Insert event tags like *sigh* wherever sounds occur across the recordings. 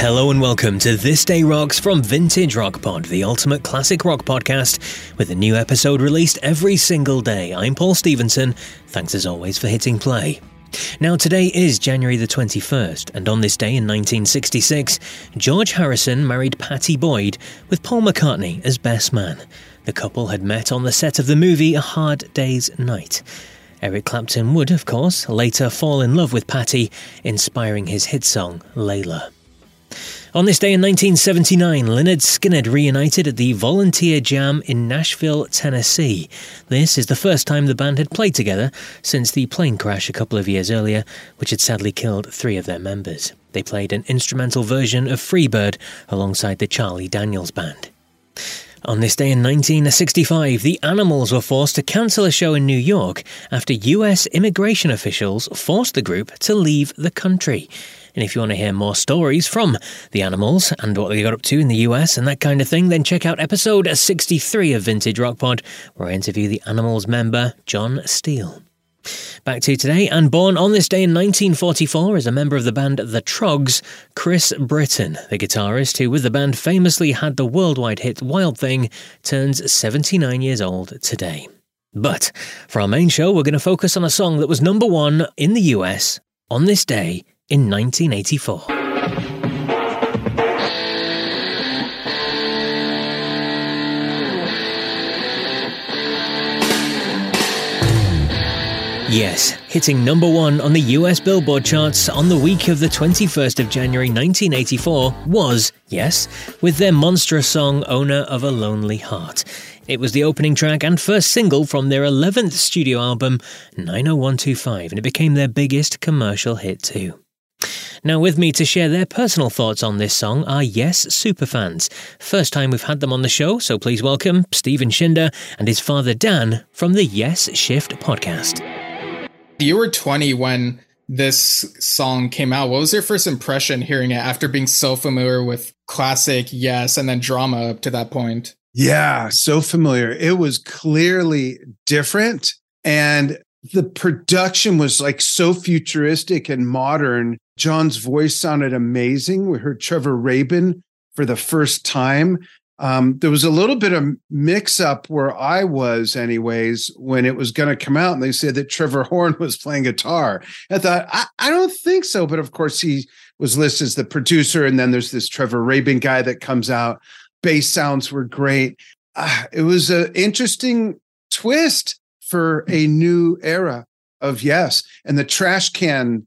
Hello and welcome to This Day Rocks from Vintage Rock Pod, the ultimate classic rock podcast, with a new episode released every single day. I'm Paul Stevenson. Thanks as always for hitting play. Now, today is January the 21st, and on this day in 1966, George Harrison married Pattie Boyd with Paul McCartney as best man. The couple had met on the set of the movie A Hard Day's Night. Eric Clapton would, of course, later fall in love with Pattie, inspiring his hit song, Layla. On this day in 1979, Lynyrd Skynyrd reunited at the Volunteer Jam in Nashville, Tennessee. This is the first time the band had played together since the plane crash a couple of years earlier, which had sadly killed three of their members. They played an instrumental version of Freebird alongside the Charlie Daniels Band. On this day in 1965, the Animals were forced to cancel a show in New York after US immigration officials forced the group to leave the country. And if you want to hear more stories from the animals and what they got up to in the US and that kind of thing, then check out episode 63 of Vintage Rock Pod, where I interview the animals member John Steele. Back to today, and born on this day in 1944 as a member of the band The Troggs, Chris Britton, the guitarist who with the band famously had the worldwide hit Wild Thing, turns 79 years old today. But for our main show, we're going to focus on a song that was number one in the US on this day in 1984. Yes, hitting number one on the US Billboard charts on the week of the 21st of January 1984 was, yes, with their monstrous song Owner of a Lonely Heart. It was the opening track and first single from their 11th studio album, 90125, and it became their biggest commercial hit too. Now, with me to share their personal thoughts on this song are Yes superfans. First time we've had them on the show, so please welcome Steven Shinder and his father Dan from the Yes Shift podcast. You were 20 when this song came out. What was your first impression hearing it after being so familiar with classic Yes and then drama up to that point? Yeah, so familiar. It was clearly different. And the production was like so futuristic and modern. John's voice sounded amazing. We heard Trevor Rabin for the first time. Um, there was a little bit of mix up where I was, anyways, when it was going to come out, and they said that Trevor Horn was playing guitar. I thought, I, I don't think so, but of course he was listed as the producer, and then there's this Trevor Rabin guy that comes out. Bass sounds were great. Uh, it was an interesting twist for a new era of yes, and the trash can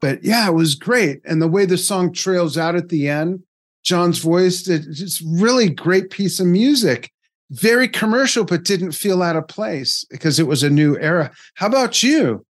But yeah, it was great. And the way the song trails out at the end, John's voice, it's just really great piece of music. Very commercial, but didn't feel out of place because it was a new era. How about you?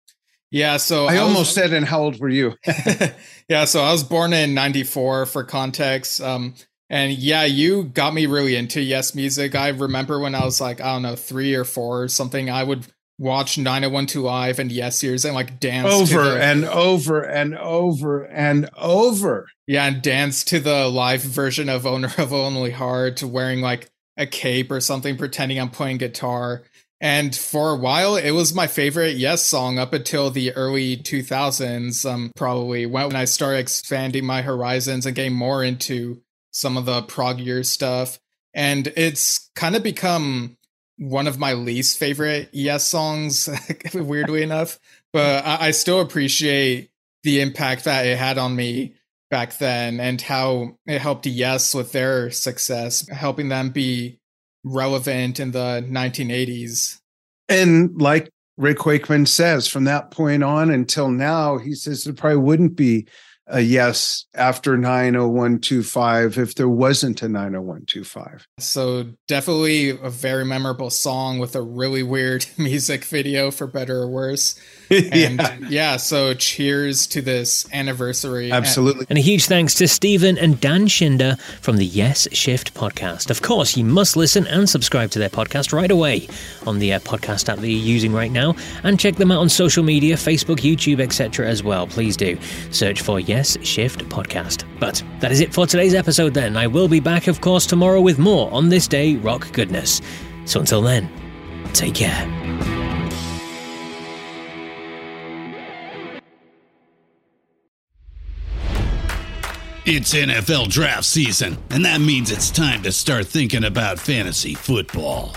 Yeah, so I, I almost was, said, and how old were you? *laughs* yeah, so I was born in 94 for context. Um, and yeah, you got me really into Yes music. I remember when I was like, I don't know, three or four or something, I would watch 9012Live and Yesyears and like dance over the, and over and over and over. Yeah and dance to the live version of owner of only heart wearing like a cape or something pretending i'm playing guitar. And for a while it was my favorite yes song up until the early 2000s um probably when i started expanding my horizons and getting more into some of the proggier stuff. And it's kind of become one of my least favorite Yes songs, *laughs* weirdly enough. But I, I, still appreciate the impact that it had on me back then and how it helped Yes with their success, helping them be relevant in the 1980s. And like Rick Wakeman says, from that point on until now, he says it probably wouldn't be a yes after 90125 if there wasn't a 90125. So definitely a very memorable song with a really weird *laughs* music video for better or worse. *laughs* And yeah. yeah, so cheers to this anniversary. Absolutely. And a huge thanks to Steven and Dan Shinder from the Yes Shift podcast. Of course, you must listen and subscribe to their podcast right away on the uh, podcast app that you're using right now and check them out on social media, Facebook, YouTube, etc. as well. Please do. Search for Yes Shift podcast. But that is it for today's episode then. I will be back, of course, tomorrow with more on this day rock goodness. So until then, take care. It's NFL draft season, and that means it's time to start thinking about fantasy football.